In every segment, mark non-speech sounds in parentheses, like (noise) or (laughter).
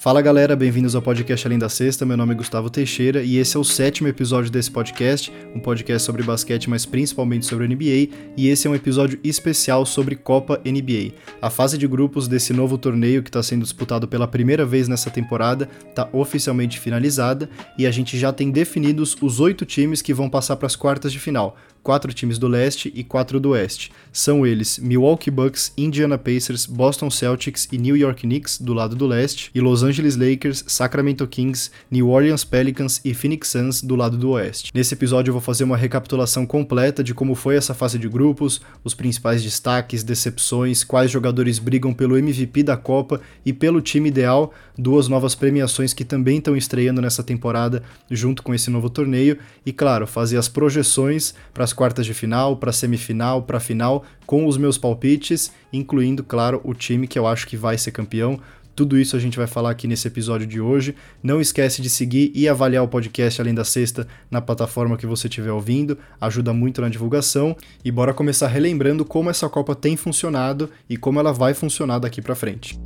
Fala galera, bem-vindos ao podcast Além da Sexta. Meu nome é Gustavo Teixeira e esse é o sétimo episódio desse podcast, um podcast sobre basquete, mas principalmente sobre NBA. E esse é um episódio especial sobre Copa NBA. A fase de grupos desse novo torneio que está sendo disputado pela primeira vez nessa temporada está oficialmente finalizada e a gente já tem definidos os oito times que vão passar para as quartas de final quatro times do leste e quatro do oeste. São eles Milwaukee Bucks, Indiana Pacers, Boston Celtics e New York Knicks do lado do leste, e Los Angeles Lakers, Sacramento Kings, New Orleans Pelicans e Phoenix Suns do lado do oeste. Nesse episódio eu vou fazer uma recapitulação completa de como foi essa fase de grupos, os principais destaques, decepções, quais jogadores brigam pelo MVP da Copa e pelo time ideal, duas novas premiações que também estão estreando nessa temporada junto com esse novo torneio, e claro, fazer as projeções para as quartas de final, para semifinal, para final, com os meus palpites, incluindo, claro, o time que eu acho que vai ser campeão. Tudo isso a gente vai falar aqui nesse episódio de hoje. Não esquece de seguir e avaliar o podcast Além da Sexta na plataforma que você estiver ouvindo, ajuda muito na divulgação. E bora começar relembrando como essa Copa tem funcionado e como ela vai funcionar daqui para frente.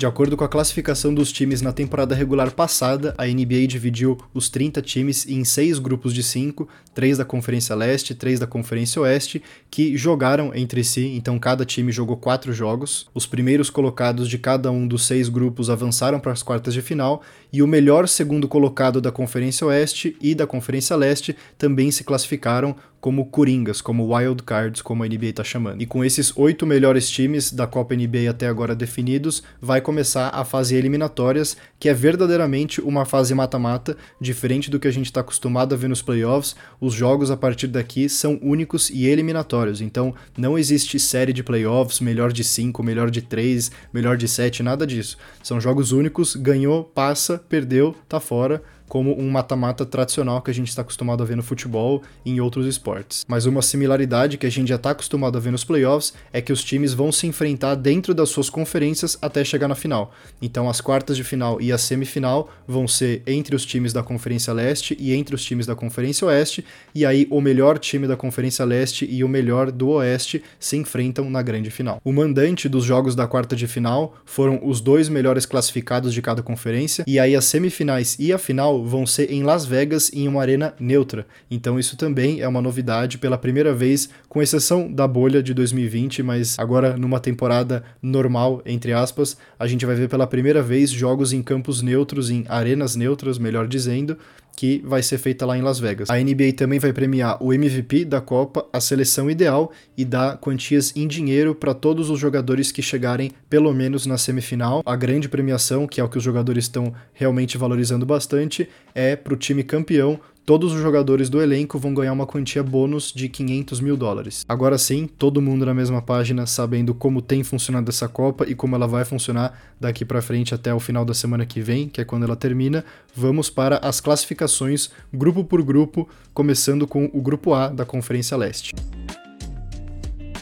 De acordo com a classificação dos times na temporada regular passada, a NBA dividiu os 30 times em seis grupos de cinco, três da Conferência Leste, três da Conferência Oeste, que jogaram entre si, então cada time jogou quatro jogos. Os primeiros colocados de cada um dos seis grupos avançaram para as quartas de final, e o melhor segundo colocado da Conferência Oeste e da Conferência Leste também se classificaram como Coringas, como Wild Cards, como a NBA está chamando. E com esses oito melhores times da Copa NBA até agora definidos, vai começar a fase eliminatórias, que é verdadeiramente uma fase mata-mata, diferente do que a gente está acostumado a ver nos playoffs. Os jogos a partir daqui são únicos e eliminatórios, então não existe série de playoffs, melhor de cinco, melhor de três, melhor de sete, nada disso. São jogos únicos, ganhou, passa, perdeu, tá fora como um mata-mata tradicional que a gente está acostumado a ver no futebol e em outros esportes. Mas uma similaridade que a gente já está acostumado a ver nos playoffs é que os times vão se enfrentar dentro das suas conferências até chegar na final. Então as quartas de final e a semifinal vão ser entre os times da Conferência Leste e entre os times da Conferência Oeste, e aí o melhor time da Conferência Leste e o melhor do Oeste se enfrentam na grande final. O mandante dos jogos da quarta de final foram os dois melhores classificados de cada conferência, e aí as semifinais e a final vão ser em Las Vegas em uma arena neutra. Então isso também é uma novidade pela primeira vez, com exceção da bolha de 2020, mas agora numa temporada normal, entre aspas, a gente vai ver pela primeira vez jogos em campos neutros, em arenas neutras, melhor dizendo, que vai ser feita lá em Las Vegas. A NBA também vai premiar o MVP da Copa, a seleção ideal e dar quantias em dinheiro para todos os jogadores que chegarem pelo menos na semifinal. A grande premiação, que é o que os jogadores estão realmente valorizando bastante, é para o time campeão todos os jogadores do elenco vão ganhar uma quantia bônus de 500 mil dólares. Agora sim, todo mundo na mesma página, sabendo como tem funcionado essa Copa e como ela vai funcionar daqui para frente até o final da semana que vem, que é quando ela termina. Vamos para as classificações, grupo por grupo, começando com o grupo A da Conferência Leste.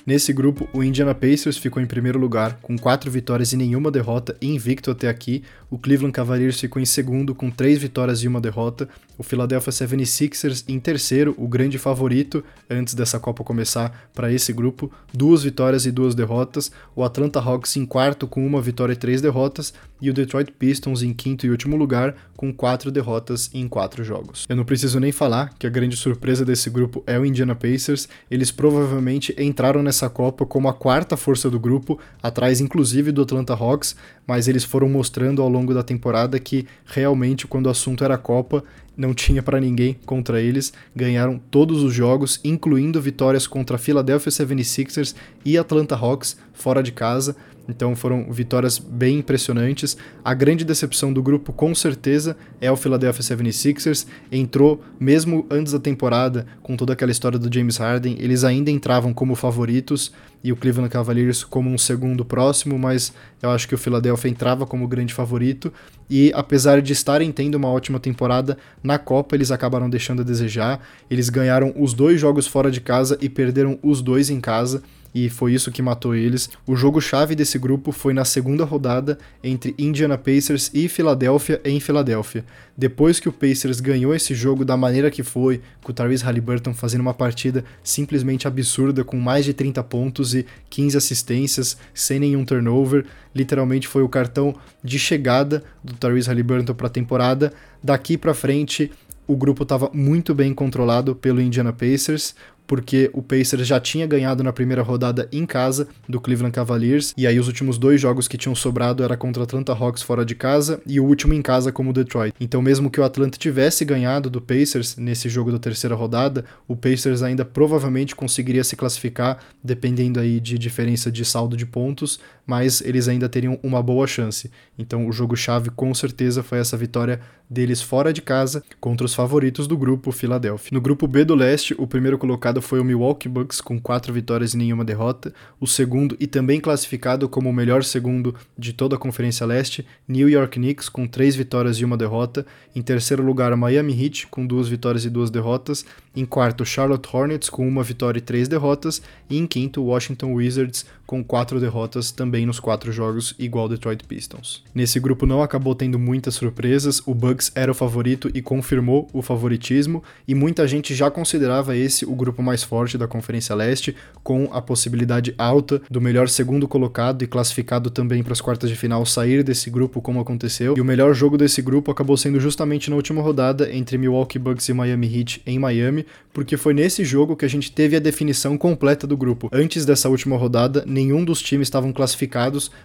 Nesse grupo, o Indiana Pacers ficou em primeiro lugar, com quatro vitórias e nenhuma derrota, invicto até aqui. O Cleveland Cavaliers ficou em segundo, com três vitórias e uma derrota. O Philadelphia 76ers em terceiro, o grande favorito antes dessa Copa começar para esse grupo, duas vitórias e duas derrotas. O Atlanta Hawks em quarto, com uma vitória e três derrotas. E o Detroit Pistons em quinto e último lugar, com quatro derrotas em quatro jogos. Eu não preciso nem falar que a grande surpresa desse grupo é o Indiana Pacers. Eles provavelmente entraram nessa essa Copa como a quarta força do grupo, atrás inclusive do Atlanta Hawks, mas eles foram mostrando ao longo da temporada que realmente quando o assunto era Copa, não tinha para ninguém contra eles, ganharam todos os jogos, incluindo vitórias contra Philadelphia 76ers e Atlanta Hawks fora de casa. Então foram vitórias bem impressionantes. A grande decepção do grupo, com certeza, é o Philadelphia 76ers. Entrou, mesmo antes da temporada, com toda aquela história do James Harden, eles ainda entravam como favoritos e o Cleveland Cavaliers como um segundo próximo, mas eu acho que o Philadelphia entrava como grande favorito. E apesar de estarem tendo uma ótima temporada, na Copa eles acabaram deixando a desejar. Eles ganharam os dois jogos fora de casa e perderam os dois em casa. E foi isso que matou eles. O jogo chave desse grupo foi na segunda rodada entre Indiana Pacers e Filadélfia em Filadélfia. Depois que o Pacers ganhou esse jogo da maneira que foi, com o Tyrese Halliburton fazendo uma partida simplesmente absurda com mais de 30 pontos e 15 assistências, sem nenhum turnover, literalmente foi o cartão de chegada do Tyrese Halliburton para a temporada. Daqui para frente, o grupo estava muito bem controlado pelo Indiana Pacers porque o Pacers já tinha ganhado na primeira rodada em casa do Cleveland Cavaliers, e aí os últimos dois jogos que tinham sobrado era contra o Atlanta Hawks fora de casa e o último em casa como o Detroit. Então, mesmo que o Atlanta tivesse ganhado do Pacers nesse jogo da terceira rodada, o Pacers ainda provavelmente conseguiria se classificar, dependendo aí de diferença de saldo de pontos, mas eles ainda teriam uma boa chance. Então, o jogo-chave com certeza foi essa vitória deles fora de casa contra os favoritos do grupo, Philadelphia. No grupo B do leste, o primeiro colocado foi o Milwaukee Bucks com quatro vitórias e nenhuma derrota. O segundo, e também classificado como o melhor segundo de toda a Conferência Leste, New York Knicks com três vitórias e uma derrota. Em terceiro lugar, Miami Heat com duas vitórias e duas derrotas. Em quarto, Charlotte Hornets com uma vitória e três derrotas. E em quinto, Washington Wizards com quatro derrotas também nos quatro jogos, igual Detroit Pistons. Nesse grupo não acabou tendo muitas surpresas, o Bucks era o favorito e confirmou o favoritismo, e muita gente já considerava esse o grupo mais forte da Conferência Leste, com a possibilidade alta do melhor segundo colocado e classificado também para as quartas de final sair desse grupo, como aconteceu. E o melhor jogo desse grupo acabou sendo justamente na última rodada entre Milwaukee Bucks e Miami Heat em Miami, porque foi nesse jogo que a gente teve a definição completa do grupo. Antes dessa última rodada, nenhum dos times estavam classificados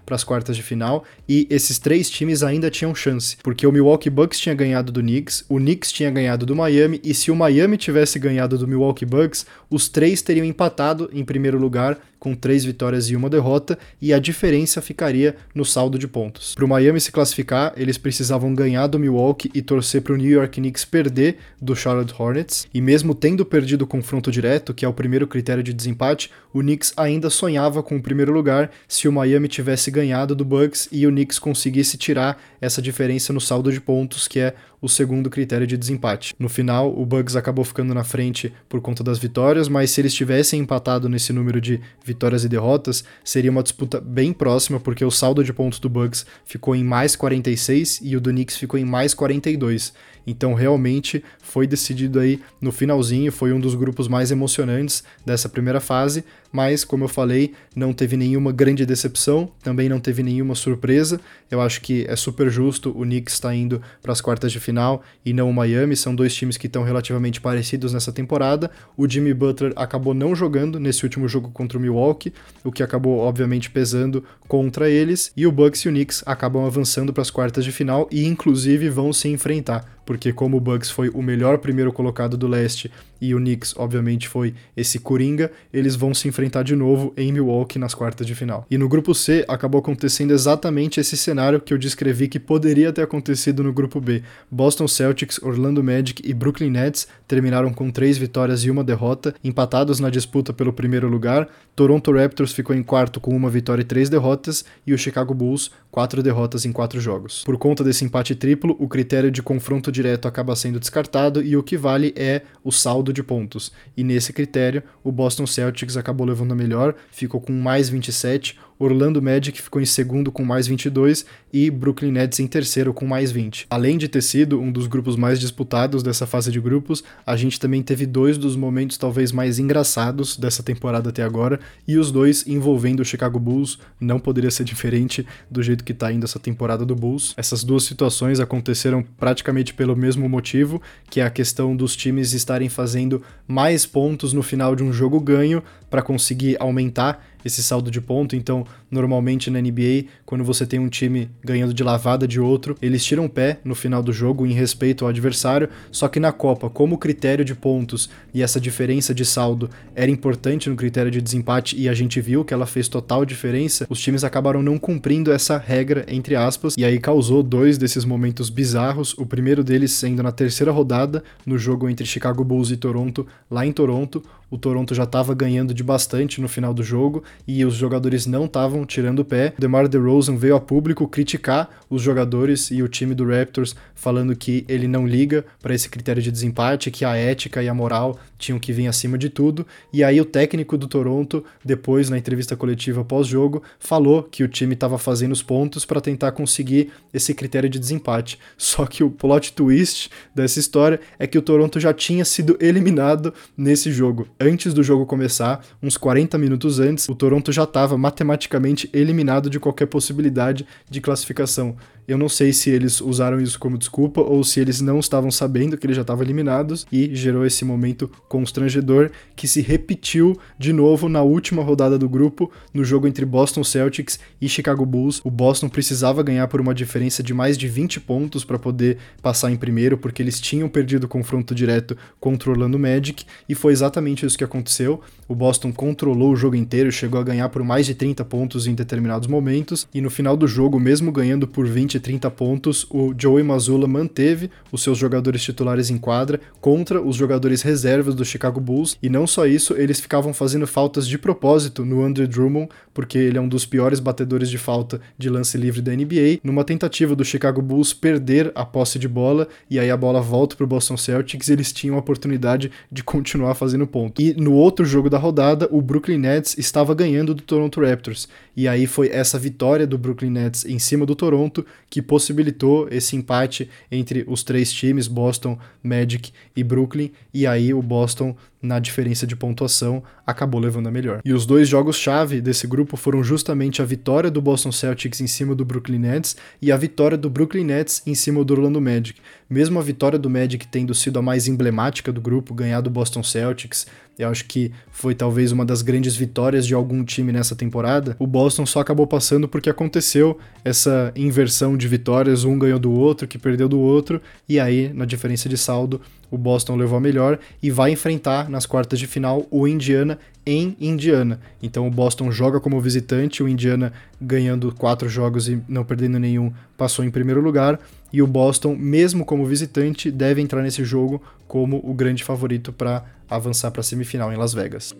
para as quartas de final e esses três times ainda tinham chance, porque o Milwaukee Bucks tinha ganhado do Knicks, o Knicks tinha ganhado do Miami e se o Miami tivesse ganhado do Milwaukee Bucks, os três teriam empatado em primeiro lugar com três vitórias e uma derrota, e a diferença ficaria no saldo de pontos. Para o Miami se classificar, eles precisavam ganhar do Milwaukee e torcer para o New York Knicks perder do Charlotte Hornets, e mesmo tendo perdido o confronto direto, que é o primeiro critério de desempate, o Knicks ainda sonhava com o primeiro lugar se o Miami tivesse ganhado do Bucks e o Knicks conseguisse tirar essa diferença no saldo de pontos, que é o segundo critério de desempate. No final, o Bucks acabou ficando na frente por conta das vitórias, mas se eles tivessem empatado nesse número de vitórias e derrotas, seria uma disputa bem próxima, porque o saldo de pontos do Bucks ficou em mais 46 e o do Knicks ficou em mais 42. Então, realmente foi decidido aí no finalzinho, foi um dos grupos mais emocionantes dessa primeira fase, mas como eu falei, não teve nenhuma grande decepção, também não teve nenhuma surpresa. Eu acho que é super justo o Knicks estar tá indo para as quartas de final e não o Miami, são dois times que estão relativamente parecidos nessa temporada. O Jimmy Butler acabou não jogando nesse último jogo contra o Milwaukee, o que acabou obviamente pesando contra eles, e o Bucks e o Knicks acabam avançando para as quartas de final e inclusive vão se enfrentar porque como o Bucks foi o melhor primeiro colocado do leste e o Knicks, obviamente, foi esse coringa, eles vão se enfrentar de novo em Milwaukee nas quartas de final. E no grupo C acabou acontecendo exatamente esse cenário que eu descrevi que poderia ter acontecido no grupo B. Boston Celtics, Orlando Magic e Brooklyn Nets terminaram com três vitórias e uma derrota, empatados na disputa pelo primeiro lugar. Toronto Raptors ficou em quarto com uma vitória e três derrotas, e o Chicago Bulls, quatro derrotas em quatro jogos. Por conta desse empate triplo, o critério de confronto direto acaba sendo descartado e o que vale é o saldo de pontos. E nesse critério, o Boston Celtics acabou levando a melhor, ficou com mais 27, Orlando Magic ficou em segundo com mais 22 e Brooklyn Nets em terceiro com mais 20. Além de ter sido um dos grupos mais disputados dessa fase de grupos, a gente também teve dois dos momentos talvez mais engraçados dessa temporada até agora, e os dois envolvendo o Chicago Bulls, não poderia ser diferente do jeito que tá indo essa temporada do Bulls. Essas duas situações aconteceram praticamente pelo mesmo motivo, que é a questão dos times estarem fazendo mais pontos no final de um jogo ganho para conseguir aumentar esse saldo de ponto. Então, normalmente na NBA, quando você tem um time ganhando de lavada de outro, eles tiram pé no final do jogo em respeito ao adversário. Só que na Copa, como o critério de pontos e essa diferença de saldo era importante no critério de desempate e a gente viu que ela fez total diferença, os times acabaram não cumprindo essa regra, entre aspas, e aí causou dois desses momentos bizarros. O primeiro deles sendo na terceira rodada, no jogo entre Chicago Bulls e Toronto, lá em Toronto. O Toronto já estava ganhando de bastante no final do jogo e os jogadores não estavam tirando o pé. DeMar DeRozan veio a público criticar os jogadores e o time do Raptors, falando que ele não liga para esse critério de desempate, que a ética e a moral tinham que vir acima de tudo. E aí o técnico do Toronto, depois na entrevista coletiva pós-jogo, falou que o time estava fazendo os pontos para tentar conseguir esse critério de desempate. (laughs) Só que o plot twist dessa história é que o Toronto já tinha sido eliminado nesse jogo. Antes do jogo começar, uns 40 minutos antes, o Toronto já estava matematicamente eliminado de qualquer possibilidade de classificação. Eu não sei se eles usaram isso como desculpa ou se eles não estavam sabendo que eles já estavam eliminados e gerou esse momento constrangedor que se repetiu de novo na última rodada do grupo, no jogo entre Boston Celtics e Chicago Bulls. O Boston precisava ganhar por uma diferença de mais de 20 pontos para poder passar em primeiro, porque eles tinham perdido o confronto direto controlando o Magic, e foi exatamente isso que aconteceu. O Boston controlou o jogo inteiro, chegou a ganhar por mais de 30 pontos em determinados momentos, e no final do jogo, mesmo ganhando por 20 20 e 30 pontos, o Joey Mazzulla manteve os seus jogadores titulares em quadra contra os jogadores reservas do Chicago Bulls, e não só isso, eles ficavam fazendo faltas de propósito no Andrew Drummond, porque ele é um dos piores batedores de falta de lance livre da NBA, numa tentativa do Chicago Bulls perder a posse de bola, e aí a bola volta para o Boston Celtics, eles tinham a oportunidade de continuar fazendo ponto. E no outro jogo da rodada, o Brooklyn Nets estava ganhando do Toronto Raptors, e aí foi essa vitória do Brooklyn Nets em cima do Toronto que possibilitou esse empate entre os três times, Boston, Magic e Brooklyn, e aí o Boston na diferença de pontuação, acabou levando a melhor. E os dois jogos-chave desse grupo foram justamente a vitória do Boston Celtics em cima do Brooklyn Nets e a vitória do Brooklyn Nets em cima do Orlando Magic. Mesmo a vitória do Magic tendo sido a mais emblemática do grupo, ganhar do Boston Celtics, eu acho que foi talvez uma das grandes vitórias de algum time nessa temporada. O Boston só acabou passando porque aconteceu essa inversão de vitórias, um ganhou do outro, que perdeu do outro, e aí, na diferença de saldo, o Boston levou a melhor e vai enfrentar nas quartas de final o Indiana em Indiana. Então o Boston joga como visitante, o Indiana ganhando quatro jogos e não perdendo nenhum, passou em primeiro lugar. E o Boston, mesmo como visitante, deve entrar nesse jogo como o grande favorito para avançar para a semifinal em Las Vegas.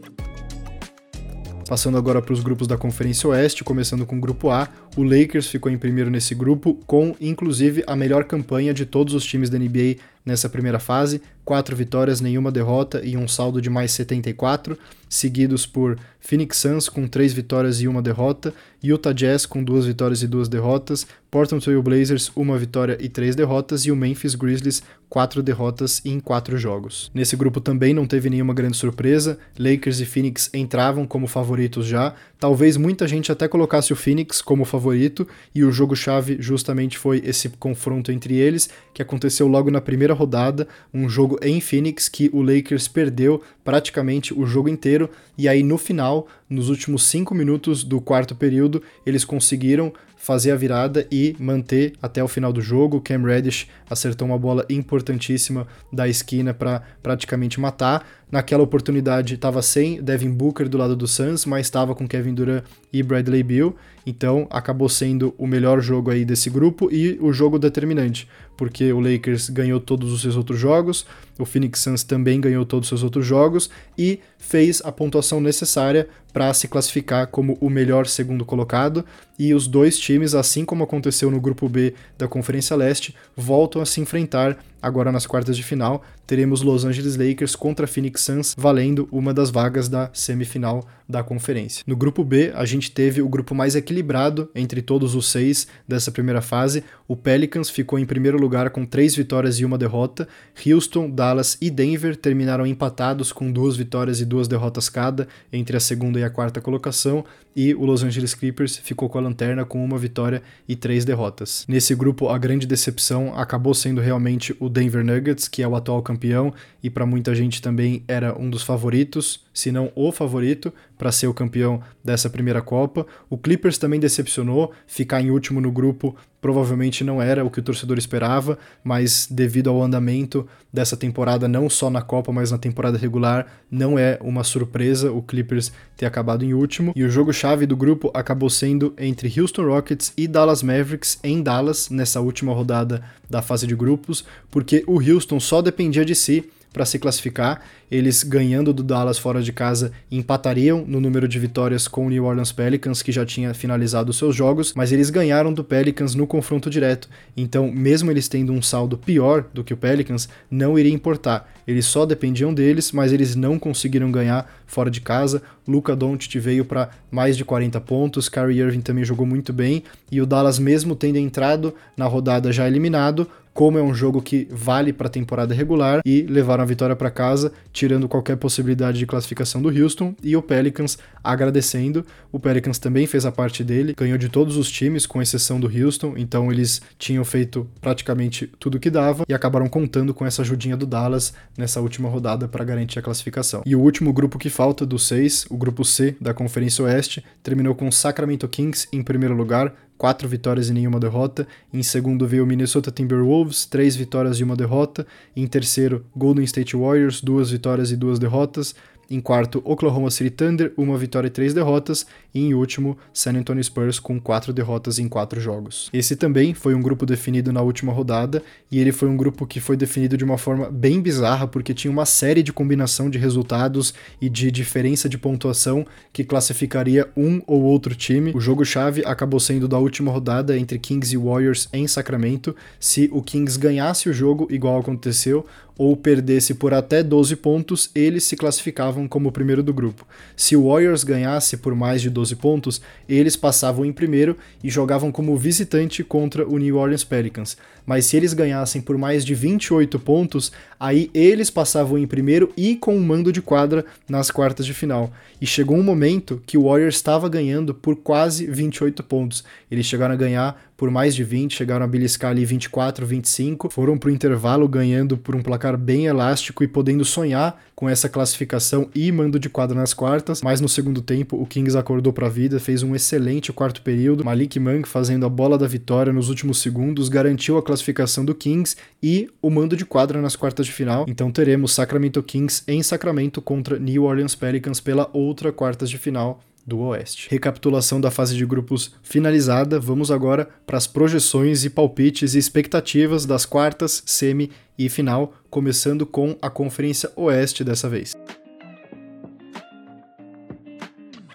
Passando agora para os grupos da Conferência Oeste, começando com o grupo A, o Lakers ficou em primeiro nesse grupo, com inclusive a melhor campanha de todos os times da NBA nessa primeira fase, quatro vitórias, nenhuma derrota e um saldo de mais 74, seguidos por Phoenix Suns com três vitórias e uma derrota, Utah Jazz com duas vitórias e duas derrotas, Portland Trail Blazers uma vitória e três derrotas e o Memphis Grizzlies quatro derrotas em quatro jogos. Nesse grupo também não teve nenhuma grande surpresa, Lakers e Phoenix entravam como favoritos já, talvez muita gente até colocasse o Phoenix como favorito e o jogo-chave justamente foi esse confronto entre eles, que aconteceu logo na primeira rodada, um jogo em Phoenix que o Lakers perdeu praticamente o jogo inteiro, e aí no final, nos últimos cinco minutos do quarto período, eles conseguiram fazer a virada e manter até o final do jogo. Cam Reddish acertou uma bola importantíssima da esquina para praticamente matar. Naquela oportunidade estava sem Devin Booker do lado do Suns, mas estava com Kevin Durant e Bradley Beal, então acabou sendo o melhor jogo aí desse grupo e o jogo determinante, porque o Lakers ganhou todos os seus outros jogos, o Phoenix Suns também ganhou todos os seus outros jogos e fez a pontuação necessária para se classificar como o melhor segundo colocado, e os dois times, assim como aconteceu no grupo B da Conferência Leste, voltam a se enfrentar Agora nas quartas de final, teremos Los Angeles Lakers contra Phoenix Suns, valendo uma das vagas da semifinal da conferência. No grupo B, a gente teve o grupo mais equilibrado entre todos os seis dessa primeira fase. O Pelicans ficou em primeiro lugar com três vitórias e uma derrota. Houston, Dallas e Denver terminaram empatados com duas vitórias e duas derrotas cada entre a segunda e a quarta colocação. E o Los Angeles Clippers ficou com a lanterna com uma vitória e três derrotas. Nesse grupo, a grande decepção acabou sendo realmente o Denver Nuggets, que é o atual campeão e para muita gente também era um dos favoritos, se não o favorito, para ser o campeão dessa primeira Copa. O Clippers também decepcionou, ficar em último no grupo provavelmente não era o que o torcedor esperava, mas devido ao andamento dessa temporada, não só na Copa, mas na temporada regular, não é uma surpresa o Clippers ter acabado em último. E o jogo-chave do grupo acabou sendo entre Houston Rockets e Dallas Mavericks em Dallas, nessa última rodada da fase de grupos, porque o Houston só dependia de si para se classificar. Eles ganhando do Dallas fora de casa empatariam no número de vitórias com o New Orleans Pelicans, que já tinha finalizado seus jogos, mas eles ganharam do Pelicans no confronto direto. Então, mesmo eles tendo um saldo pior do que o Pelicans, não iria importar. Eles só dependiam deles, mas eles não conseguiram ganhar fora de casa. Luca Doncic veio para mais de 40 pontos, Kyrie Irving também jogou muito bem e o Dallas mesmo tendo entrado na rodada já eliminado, como é um jogo que vale para a temporada regular e levaram a vitória para casa, tirando qualquer possibilidade de classificação do Houston e o Pelicans agradecendo. O Pelicans também fez a parte dele, ganhou de todos os times, com exceção do Houston, então eles tinham feito praticamente tudo que dava e acabaram contando com essa ajudinha do Dallas nessa última rodada para garantir a classificação. E o último grupo que falta dos seis, o grupo C da Conferência Oeste, terminou com Sacramento Kings em primeiro lugar, quatro vitórias e nenhuma derrota. Em segundo veio o Minnesota Timberwolves, três vitórias e uma derrota. Em terceiro, Golden State Warriors, duas vitórias e duas derrotas. Em quarto, Oklahoma City Thunder, uma vitória e três derrotas. E em último, San Antonio Spurs com quatro derrotas em quatro jogos. Esse também foi um grupo definido na última rodada, e ele foi um grupo que foi definido de uma forma bem bizarra, porque tinha uma série de combinação de resultados e de diferença de pontuação que classificaria um ou outro time. O jogo-chave acabou sendo da última rodada entre Kings e Warriors em Sacramento. Se o Kings ganhasse o jogo, igual aconteceu, ou perdesse por até 12 pontos, eles se classificavam como o primeiro do grupo. Se o Warriors ganhasse por mais de 12 pontos, eles passavam em primeiro e jogavam como visitante contra o New Orleans Pelicans. Mas se eles ganhassem por mais de 28 pontos, aí eles passavam em primeiro e com um mando de quadra nas quartas de final. E chegou um momento que o Warriors estava ganhando por quase 28 pontos. Eles chegaram a ganhar por mais de 20, chegaram a beliscar ali 24, 25, foram para o intervalo ganhando por um placar bem elástico e podendo sonhar com essa classificação e mando de quadra nas quartas, mas no segundo tempo o Kings acordou para a vida, fez um excelente quarto período, Malik Monk fazendo a bola da vitória nos últimos segundos, garantiu a classificação do Kings e o mando de quadra nas quartas de final, então teremos Sacramento Kings em Sacramento contra New Orleans Pelicans pela outra quartas de final do Oeste. Recapitulação da fase de grupos finalizada, vamos agora para as projeções e palpites e expectativas das quartas, semi e final, começando com a Conferência Oeste dessa vez.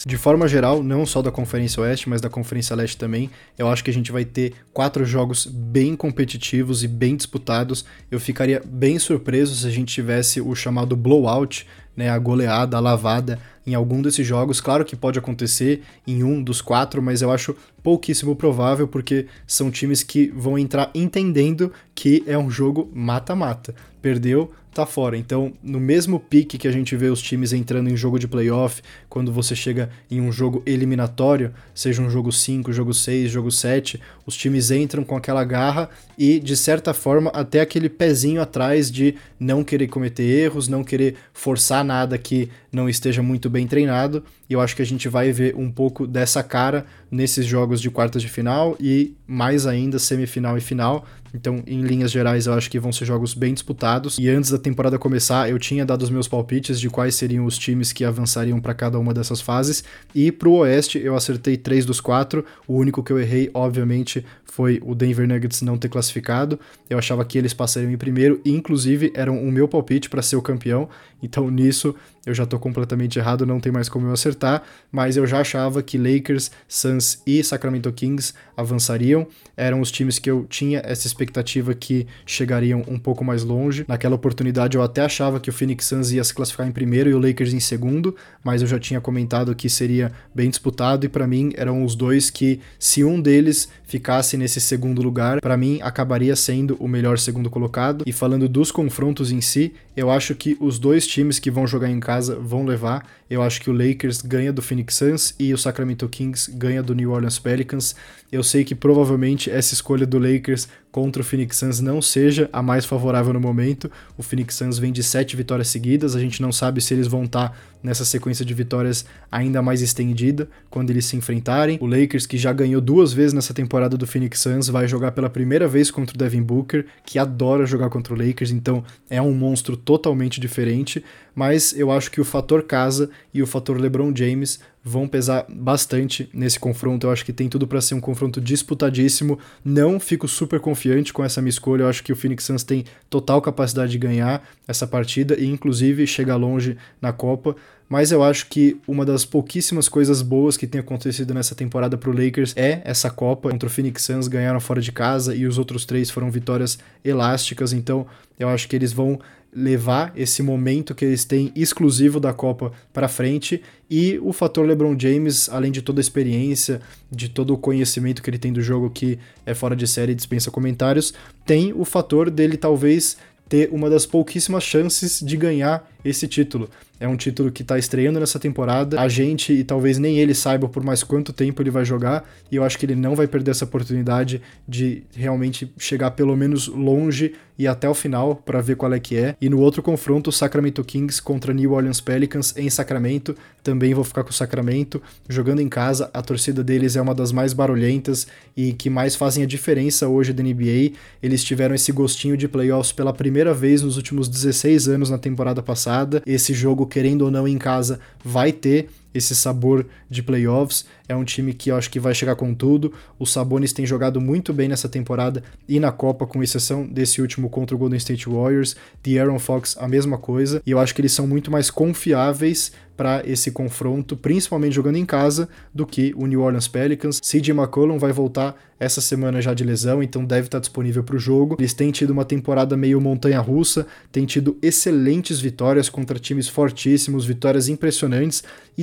De forma geral, não só da Conferência Oeste, mas da Conferência Leste também, eu acho que a gente vai ter quatro jogos bem competitivos e bem disputados. Eu ficaria bem surpreso se a gente tivesse o chamado blowout, né, a goleada, a lavada em algum desses jogos. Claro que pode acontecer em um dos quatro, mas eu acho pouquíssimo provável porque são times que vão entrar entendendo que é um jogo mata-mata. Perdeu, tá fora. Então, no mesmo pique que a gente vê os times entrando em jogo de playoff, quando você chega em um jogo eliminatório, seja um jogo 5, jogo 6, jogo 7, os times entram com aquela garra e, de certa forma, até aquele pezinho atrás de não querer cometer erros, não querer forçar nada que não esteja muito bem treinado. E eu acho que a gente vai ver um pouco dessa cara nesses jogos de quartas de final e mais ainda semifinal e final. Então, em linhas gerais, eu acho que vão ser jogos bem disputados. E antes da temporada começar, eu tinha dado os meus palpites de quais seriam os times que avançariam para cada uma dessas fases. E pro Oeste, eu acertei três dos quatro. O único que eu errei, obviamente, foi o Denver Nuggets não ter classificado. Eu achava que eles passariam em primeiro, e inclusive eram o meu palpite para ser o campeão. Então, nisso, eu já tô completamente errado, não tem mais como eu acertar, mas eu já achava que Lakers, Suns e Sacramento Kings avançariam. Eram os times que eu tinha essa expectativa que chegariam um pouco mais longe. Naquela oportunidade eu até achava que o Phoenix Suns ia se classificar em primeiro e o Lakers em segundo, mas eu já tinha comentado que seria bem disputado e para mim eram os dois que se um deles ficasse nesse segundo lugar, para mim acabaria sendo o melhor segundo colocado. E falando dos confrontos em si, eu acho que os dois times que vão jogar em casa vão levar. Eu acho que o Lakers ganha do Phoenix Suns e o Sacramento Kings ganha do New Orleans Pelicans. Eu sei que provavelmente essa escolha do Lakers contra o Phoenix Suns não seja a mais favorável no momento. O Phoenix Suns vem de sete vitórias seguidas, a gente não sabe se eles vão estar tá nessa sequência de vitórias ainda mais estendida quando eles se enfrentarem. O Lakers, que já ganhou duas vezes nessa temporada do Phoenix Suns, vai jogar pela primeira vez contra o Devin Booker, que adora jogar contra o Lakers, então é um monstro totalmente diferente. Mas eu acho que o fator casa e o fator LeBron James vão pesar bastante nesse confronto. Eu acho que tem tudo para ser um confronto disputadíssimo. Não fico super confiante com essa minha escolha. Eu acho que o Phoenix Suns tem total capacidade de ganhar essa partida e, inclusive, chegar longe na Copa. Mas eu acho que uma das pouquíssimas coisas boas que tem acontecido nessa temporada para o Lakers é essa Copa. Contra o Phoenix Suns ganharam fora de casa e os outros três foram vitórias elásticas. Então eu acho que eles vão levar esse momento que eles têm exclusivo da Copa para frente e o fator LeBron James, além de toda a experiência, de todo o conhecimento que ele tem do jogo que é fora de série e dispensa comentários, tem o fator dele talvez ter uma das pouquíssimas chances de ganhar esse título. É um título que está estreando nessa temporada. A gente, e talvez nem ele saiba por mais quanto tempo ele vai jogar, e eu acho que ele não vai perder essa oportunidade de realmente chegar pelo menos longe e até o final para ver qual é que é. E no outro confronto, Sacramento Kings contra New Orleans Pelicans em Sacramento. Também vou ficar com o Sacramento. Jogando em casa, a torcida deles é uma das mais barulhentas e que mais fazem a diferença hoje da NBA. Eles tiveram esse gostinho de playoffs pela primeira vez nos últimos 16 anos na temporada passada. Esse jogo querendo ou não em casa, vai ter esse sabor de playoffs. É um time que eu acho que vai chegar com tudo. Os Sabonis têm jogado muito bem nessa temporada e na Copa, com exceção desse último contra o Golden State Warriors. The Aaron Fox, a mesma coisa. E eu acho que eles são muito mais confiáveis para esse confronto, principalmente jogando em casa, do que o New Orleans Pelicans. CJ McCollum vai voltar essa semana já de lesão, então deve estar disponível para o jogo. Eles têm tido uma temporada meio montanha-russa, têm tido excelentes vitórias contra times fortíssimos, vitórias impressionantes e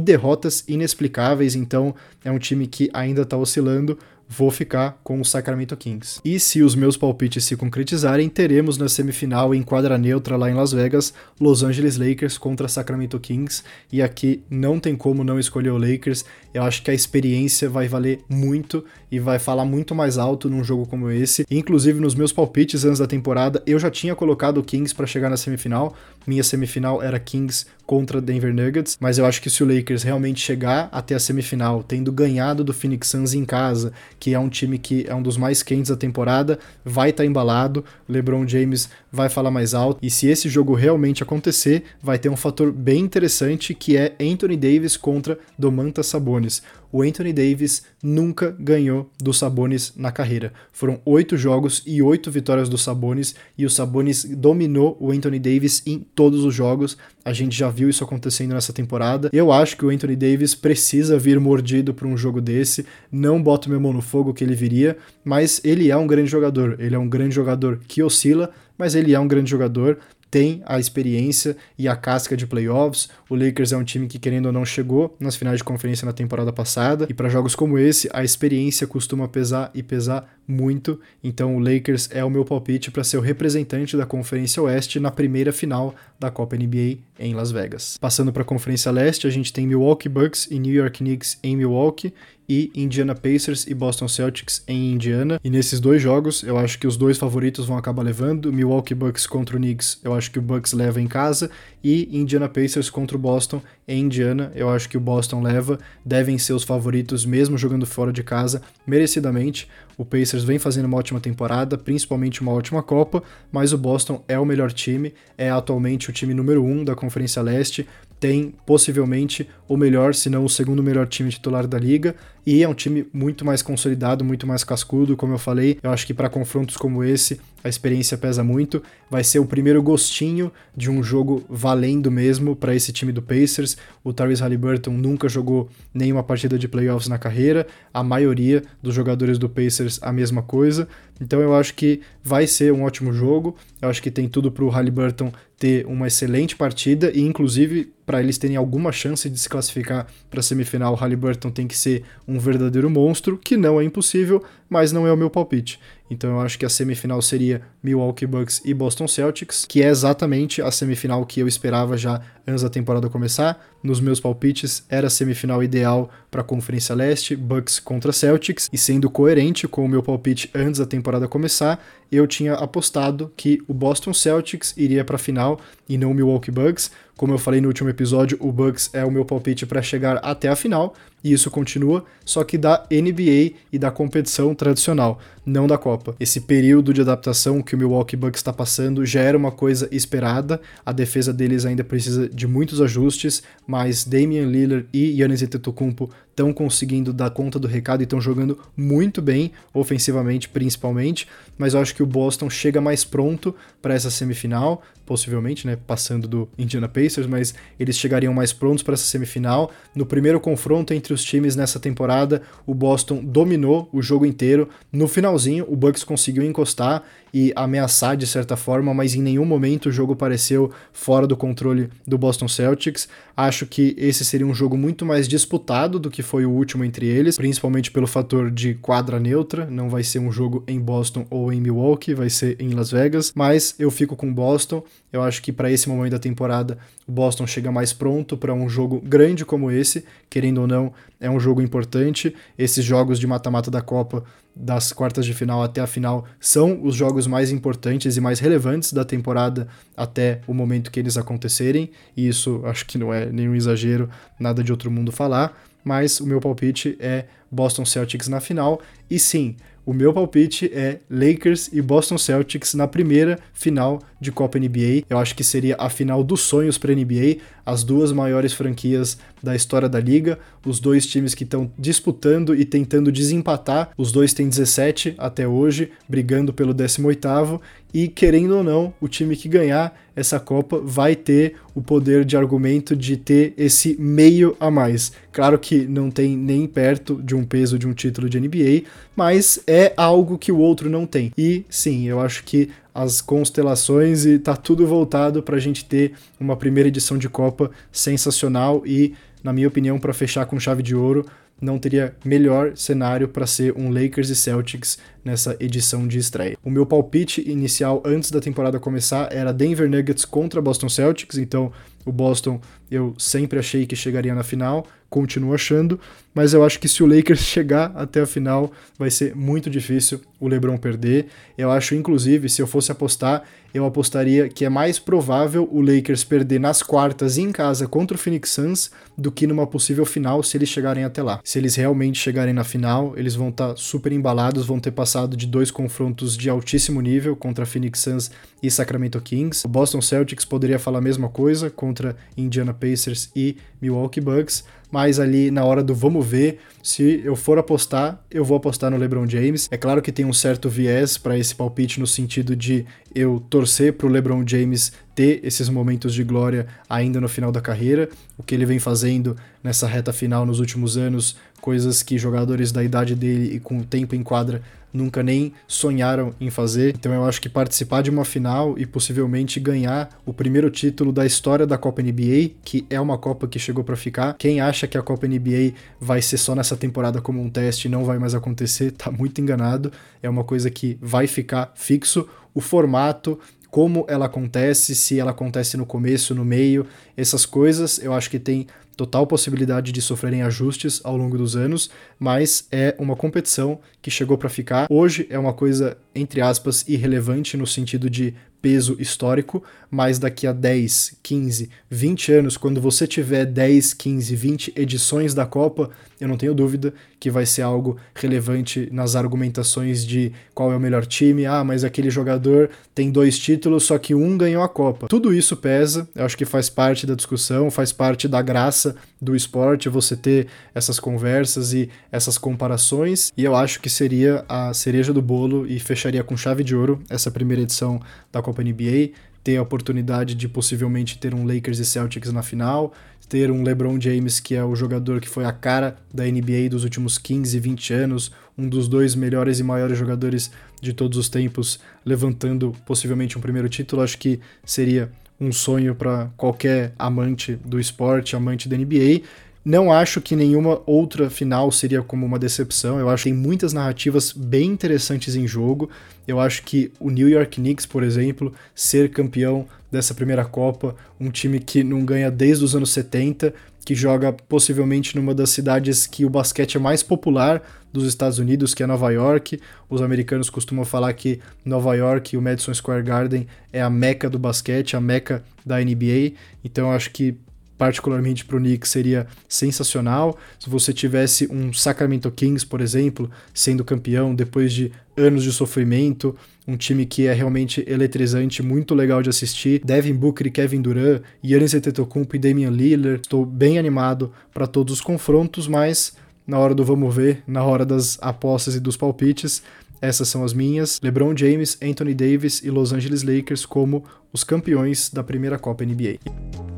inexplicáveis, então é um time que ainda está oscilando, vou ficar com o Sacramento Kings. E se os meus palpites se concretizarem, teremos na semifinal em quadra neutra lá em Las Vegas, Los Angeles Lakers contra Sacramento Kings, e aqui não tem como não escolher o Lakers. Eu acho que a experiência vai valer muito e vai falar muito mais alto num jogo como esse. Inclusive nos meus palpites antes da temporada, eu já tinha colocado o Kings para chegar na semifinal. Minha semifinal era Kings contra Denver Nuggets, mas eu acho que se o Lakers realmente chegar até a semifinal, tendo ganhado do Phoenix Suns em casa, que é um time que é um dos mais quentes da temporada, vai estar tá embalado, LeBron James vai falar mais alto, e se esse jogo realmente acontecer, vai ter um fator bem interessante que é Anthony Davis contra Domantas Sabonis o Anthony Davis nunca ganhou do Sabonis na carreira. Foram oito jogos e oito vitórias do Sabonis, e o Sabonis dominou o Anthony Davis em todos os jogos. A gente já viu isso acontecendo nessa temporada. Eu acho que o Anthony Davis precisa vir mordido para um jogo desse. Não boto meu mão no fogo que ele viria, mas ele é um grande jogador. Ele é um grande jogador que oscila, mas ele é um grande jogador tem a experiência e a casca de playoffs. O Lakers é um time que, querendo ou não, chegou nas finais de conferência na temporada passada. E para jogos como esse, a experiência costuma pesar e pesar muito. Então, o Lakers é o meu palpite para ser o representante da Conferência Oeste na primeira final da Copa NBA em Las Vegas. Passando para a Conferência Leste, a gente tem Milwaukee Bucks e New York Knicks em Milwaukee e Indiana Pacers e Boston Celtics em Indiana. E nesses dois jogos, eu acho que os dois favoritos vão acabar levando. Milwaukee Bucks contra o Knicks, eu acho que o Bucks leva em casa. E Indiana Pacers contra o Boston em Indiana, eu acho que o Boston leva. Devem ser os favoritos, mesmo jogando fora de casa, merecidamente. O Pacers vem fazendo uma ótima temporada, principalmente uma ótima Copa, mas o Boston é o melhor time, é atualmente o time número um da Conferência Leste, tem possivelmente o melhor, se não o segundo melhor time titular da liga, e é um time muito mais consolidado, muito mais cascudo, como eu falei. Eu acho que para confrontos como esse, a experiência pesa muito. Vai ser o primeiro gostinho de um jogo valendo mesmo para esse time do Pacers. O Tyrese Halliburton nunca jogou nenhuma partida de playoffs na carreira, a maioria dos jogadores do Pacers a mesma coisa. Então eu acho que vai ser um ótimo jogo. Eu acho que tem tudo para o Halliburton ter uma excelente partida e inclusive para eles terem alguma chance de se classificar para a semifinal, o Halliburton tem que ser um verdadeiro monstro, que não é impossível, mas não é o meu palpite. Então eu acho que a semifinal seria Milwaukee Bucks e Boston Celtics, que é exatamente a semifinal que eu esperava já antes da temporada começar. Nos meus palpites era a semifinal ideal para a Conferência Leste, Bucks contra Celtics, e sendo coerente com o meu palpite antes da temporada começar, eu tinha apostado que o Boston Celtics iria para a final e não o Milwaukee Bucks. Como eu falei no último episódio, o Bucks é o meu palpite para chegar até a final, e isso continua, só que da NBA e da competição tradicional, não da Copa. Esse período de adaptação que o Milwaukee Bucks está passando já era uma coisa esperada, a defesa deles ainda precisa de muitos ajustes, mas Damian Lillard e Giannis Antetokounmpo estão conseguindo dar conta do recado e estão jogando muito bem, ofensivamente principalmente, mas eu acho que o Boston chega mais pronto para essa semifinal, possivelmente, né, passando do Indiana Pacers, mas eles chegariam mais prontos para essa semifinal. No primeiro confronto entre os times nessa temporada, o Boston dominou o jogo inteiro. No finalzinho, o Bucks conseguiu encostar e ameaçar de certa forma, mas em nenhum momento o jogo pareceu fora do controle do Boston Celtics. Acho que esse seria um jogo muito mais disputado do que foi o último entre eles, principalmente pelo fator de quadra neutra. Não vai ser um jogo em Boston ou em Milwaukee, vai ser em Las Vegas, mas eu fico com Boston. Eu acho que para esse momento da temporada o Boston chega mais pronto para um jogo grande como esse, querendo ou não, é um jogo importante. Esses jogos de mata-mata da Copa das quartas de final até a final são os jogos mais importantes e mais relevantes da temporada até o momento que eles acontecerem, e isso acho que não é nenhum exagero, nada de outro mundo falar, mas o meu palpite é Boston Celtics na final, e sim, o meu palpite é Lakers e Boston Celtics na primeira final de Copa NBA. Eu acho que seria a final dos sonhos para a NBA, as duas maiores franquias da história da liga, os dois times que estão disputando e tentando desempatar. Os dois têm 17 até hoje, brigando pelo 18º e querendo ou não, o time que ganhar essa Copa vai ter o poder de argumento de ter esse meio a mais. Claro que não tem nem perto de um peso de um título de NBA, mas é algo que o outro não tem. E sim, eu acho que as constelações e tá tudo voltado para a gente ter uma primeira edição de Copa sensacional e, na minha opinião, para fechar com chave de ouro, não teria melhor cenário para ser um Lakers e Celtics nessa edição de estreia. O meu palpite inicial antes da temporada começar era Denver Nuggets contra Boston Celtics, então o Boston eu sempre achei que chegaria na final, continuo achando, mas eu acho que se o Lakers (laughs) chegar até a final, vai ser muito difícil o LeBron perder. Eu acho, inclusive, se eu fosse apostar, eu apostaria que é mais provável o Lakers perder nas quartas em casa contra o Phoenix Suns do que numa possível final se eles chegarem até lá. Se eles realmente chegarem na final, eles vão estar tá super embalados, vão ter passado de dois confrontos de altíssimo nível contra Phoenix Suns e Sacramento Kings. O Boston Celtics poderia falar a mesma coisa contra Indiana Pacers e Milwaukee Bucks, mas ali na hora do vamos ver, se eu for apostar, eu vou apostar no LeBron James. É claro que tem um certo viés para esse palpite no sentido de eu torcer para o LeBron James ter esses momentos de glória ainda no final da carreira, o que ele vem fazendo nessa reta final nos últimos anos, coisas que jogadores da idade dele e com o tempo em quadra nunca nem sonharam em fazer. Então eu acho que participar de uma final e possivelmente ganhar o primeiro título da história da Copa NBA, que é uma Copa que chegou para ficar. Quem acha que a Copa NBA vai ser só nessa temporada como um teste e não vai mais acontecer, tá muito enganado. É uma coisa que vai ficar fixo. O formato, como ela acontece, se ela acontece no começo, no meio, essas coisas eu acho que tem total possibilidade de sofrerem ajustes ao longo dos anos, mas é uma competição que chegou para ficar. Hoje é uma coisa, entre aspas, irrelevante no sentido de peso histórico, mas daqui a 10, 15, 20 anos, quando você tiver 10, 15, 20 edições da Copa, eu não tenho dúvida que vai ser algo relevante nas argumentações de qual é o melhor time. Ah, mas aquele jogador tem dois títulos, só que um ganhou a Copa. Tudo isso pesa, eu acho que faz parte da discussão, faz parte da graça do esporte você ter essas conversas e essas comparações, e eu acho que seria a cereja do bolo e fecharia com chave de ouro essa primeira edição da Copa NBA, ter a oportunidade de possivelmente ter um Lakers e Celtics na final, ter um LeBron James que é o jogador que foi a cara da NBA dos últimos 15, 20 anos, um dos dois melhores e maiores jogadores de todos os tempos, levantando possivelmente um primeiro título, acho que seria um sonho para qualquer amante do esporte, amante da NBA. Não acho que nenhuma outra final seria como uma decepção. Eu acho que tem muitas narrativas bem interessantes em jogo. Eu acho que o New York Knicks, por exemplo, ser campeão dessa primeira Copa, um time que não ganha desde os anos 70, que joga possivelmente numa das cidades que o basquete é mais popular dos Estados Unidos, que é Nova York. Os americanos costumam falar que Nova York e o Madison Square Garden é a meca do basquete, a meca da NBA. Então acho que particularmente para o Knicks, seria sensacional. Se você tivesse um Sacramento Kings, por exemplo, sendo campeão depois de anos de sofrimento, um time que é realmente eletrizante, muito legal de assistir. Devin Booker e Kevin Durant, Giannis Antetokounmpo e Damian Lillard. Estou bem animado para todos os confrontos, mas na hora do vamos ver, na hora das apostas e dos palpites, essas são as minhas. LeBron James, Anthony Davis e Los Angeles Lakers como os campeões da primeira Copa NBA.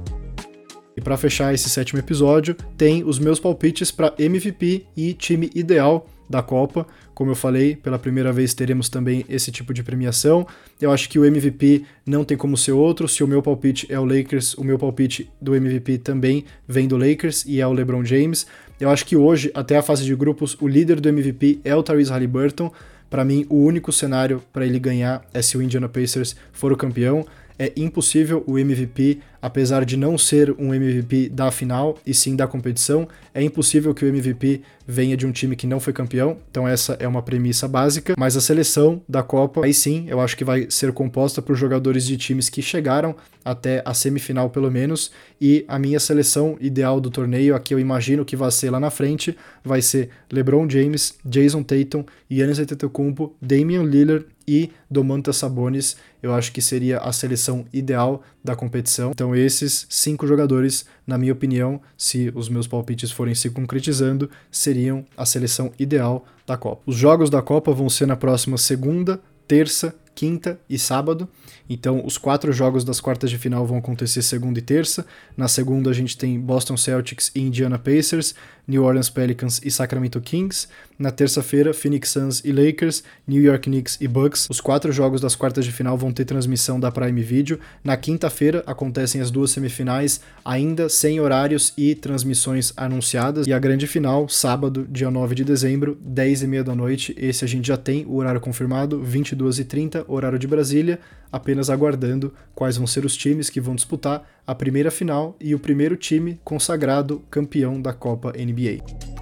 E para fechar esse sétimo episódio, tem os meus palpites para MVP e time ideal da Copa. Como eu falei, pela primeira vez teremos também esse tipo de premiação. Eu acho que o MVP não tem como ser outro. Se o meu palpite é o Lakers, o meu palpite do MVP também vem do Lakers e é o LeBron James. Eu acho que hoje, até a fase de grupos, o líder do MVP é o Tyrese Halliburton. Para mim, o único cenário para ele ganhar é se o Indiana Pacers for o campeão. É impossível o MVP apesar de não ser um MVP da final e sim da competição, é impossível que o MVP venha de um time que não foi campeão, então essa é uma premissa básica, mas a seleção da Copa, aí sim, eu acho que vai ser composta por jogadores de times que chegaram até a semifinal pelo menos, e a minha seleção ideal do torneio, a que eu imagino que vai ser lá na frente, vai ser LeBron James, Jason Tatum, Giannis Antetokounmpo, Damian Lillard e Domantas Sabonis, eu acho que seria a seleção ideal da competição. Então esses cinco jogadores, na minha opinião, se os meus palpites forem se concretizando, seriam a seleção ideal da Copa. Os jogos da Copa vão ser na próxima segunda, terça, quinta e sábado. Então, os quatro jogos das quartas de final vão acontecer segunda e terça. Na segunda, a gente tem Boston Celtics e Indiana Pacers, New Orleans Pelicans e Sacramento Kings. Na terça-feira, Phoenix Suns e Lakers, New York Knicks e Bucks. Os quatro jogos das quartas de final vão ter transmissão da Prime Video. Na quinta-feira, acontecem as duas semifinais, ainda sem horários e transmissões anunciadas. E a grande final, sábado, dia 9 de dezembro, 10h30 da noite. Esse a gente já tem o horário confirmado, 22h30, horário de Brasília apenas aguardando quais vão ser os times que vão disputar a primeira final e o primeiro time consagrado campeão da Copa NBA.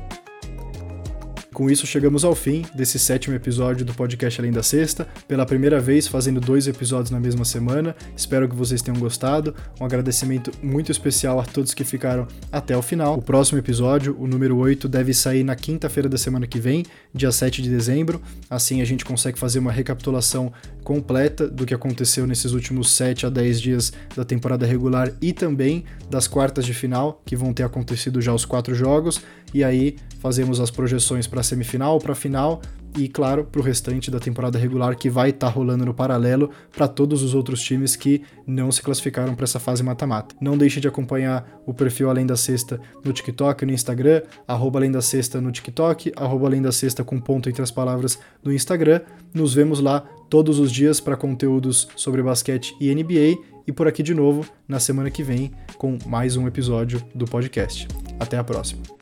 Com isso, chegamos ao fim desse sétimo episódio do podcast Além da Sexta, pela primeira vez fazendo dois episódios na mesma semana. Espero que vocês tenham gostado. Um agradecimento muito especial a todos que ficaram até o final. O próximo episódio, o número 8, deve sair na quinta-feira da semana que vem, dia 7 de dezembro. Assim a gente consegue fazer uma recapitulação completa do que aconteceu nesses últimos 7 a 10 dias da temporada regular e também das quartas de final, que vão ter acontecido já os quatro jogos. E aí fazemos as projeções para a semifinal, para a final e, claro, para o restante da temporada regular que vai estar tá rolando no paralelo para todos os outros times que não se classificaram para essa fase mata-mata. Não deixe de acompanhar o perfil Além da Sexta no TikTok, no Instagram, arroba Além da Sexta no TikTok, arroba Além da Sexta com ponto entre as palavras no Instagram. Nos vemos lá todos os dias para conteúdos sobre basquete e NBA e por aqui de novo na semana que vem com mais um episódio do podcast. Até a próxima.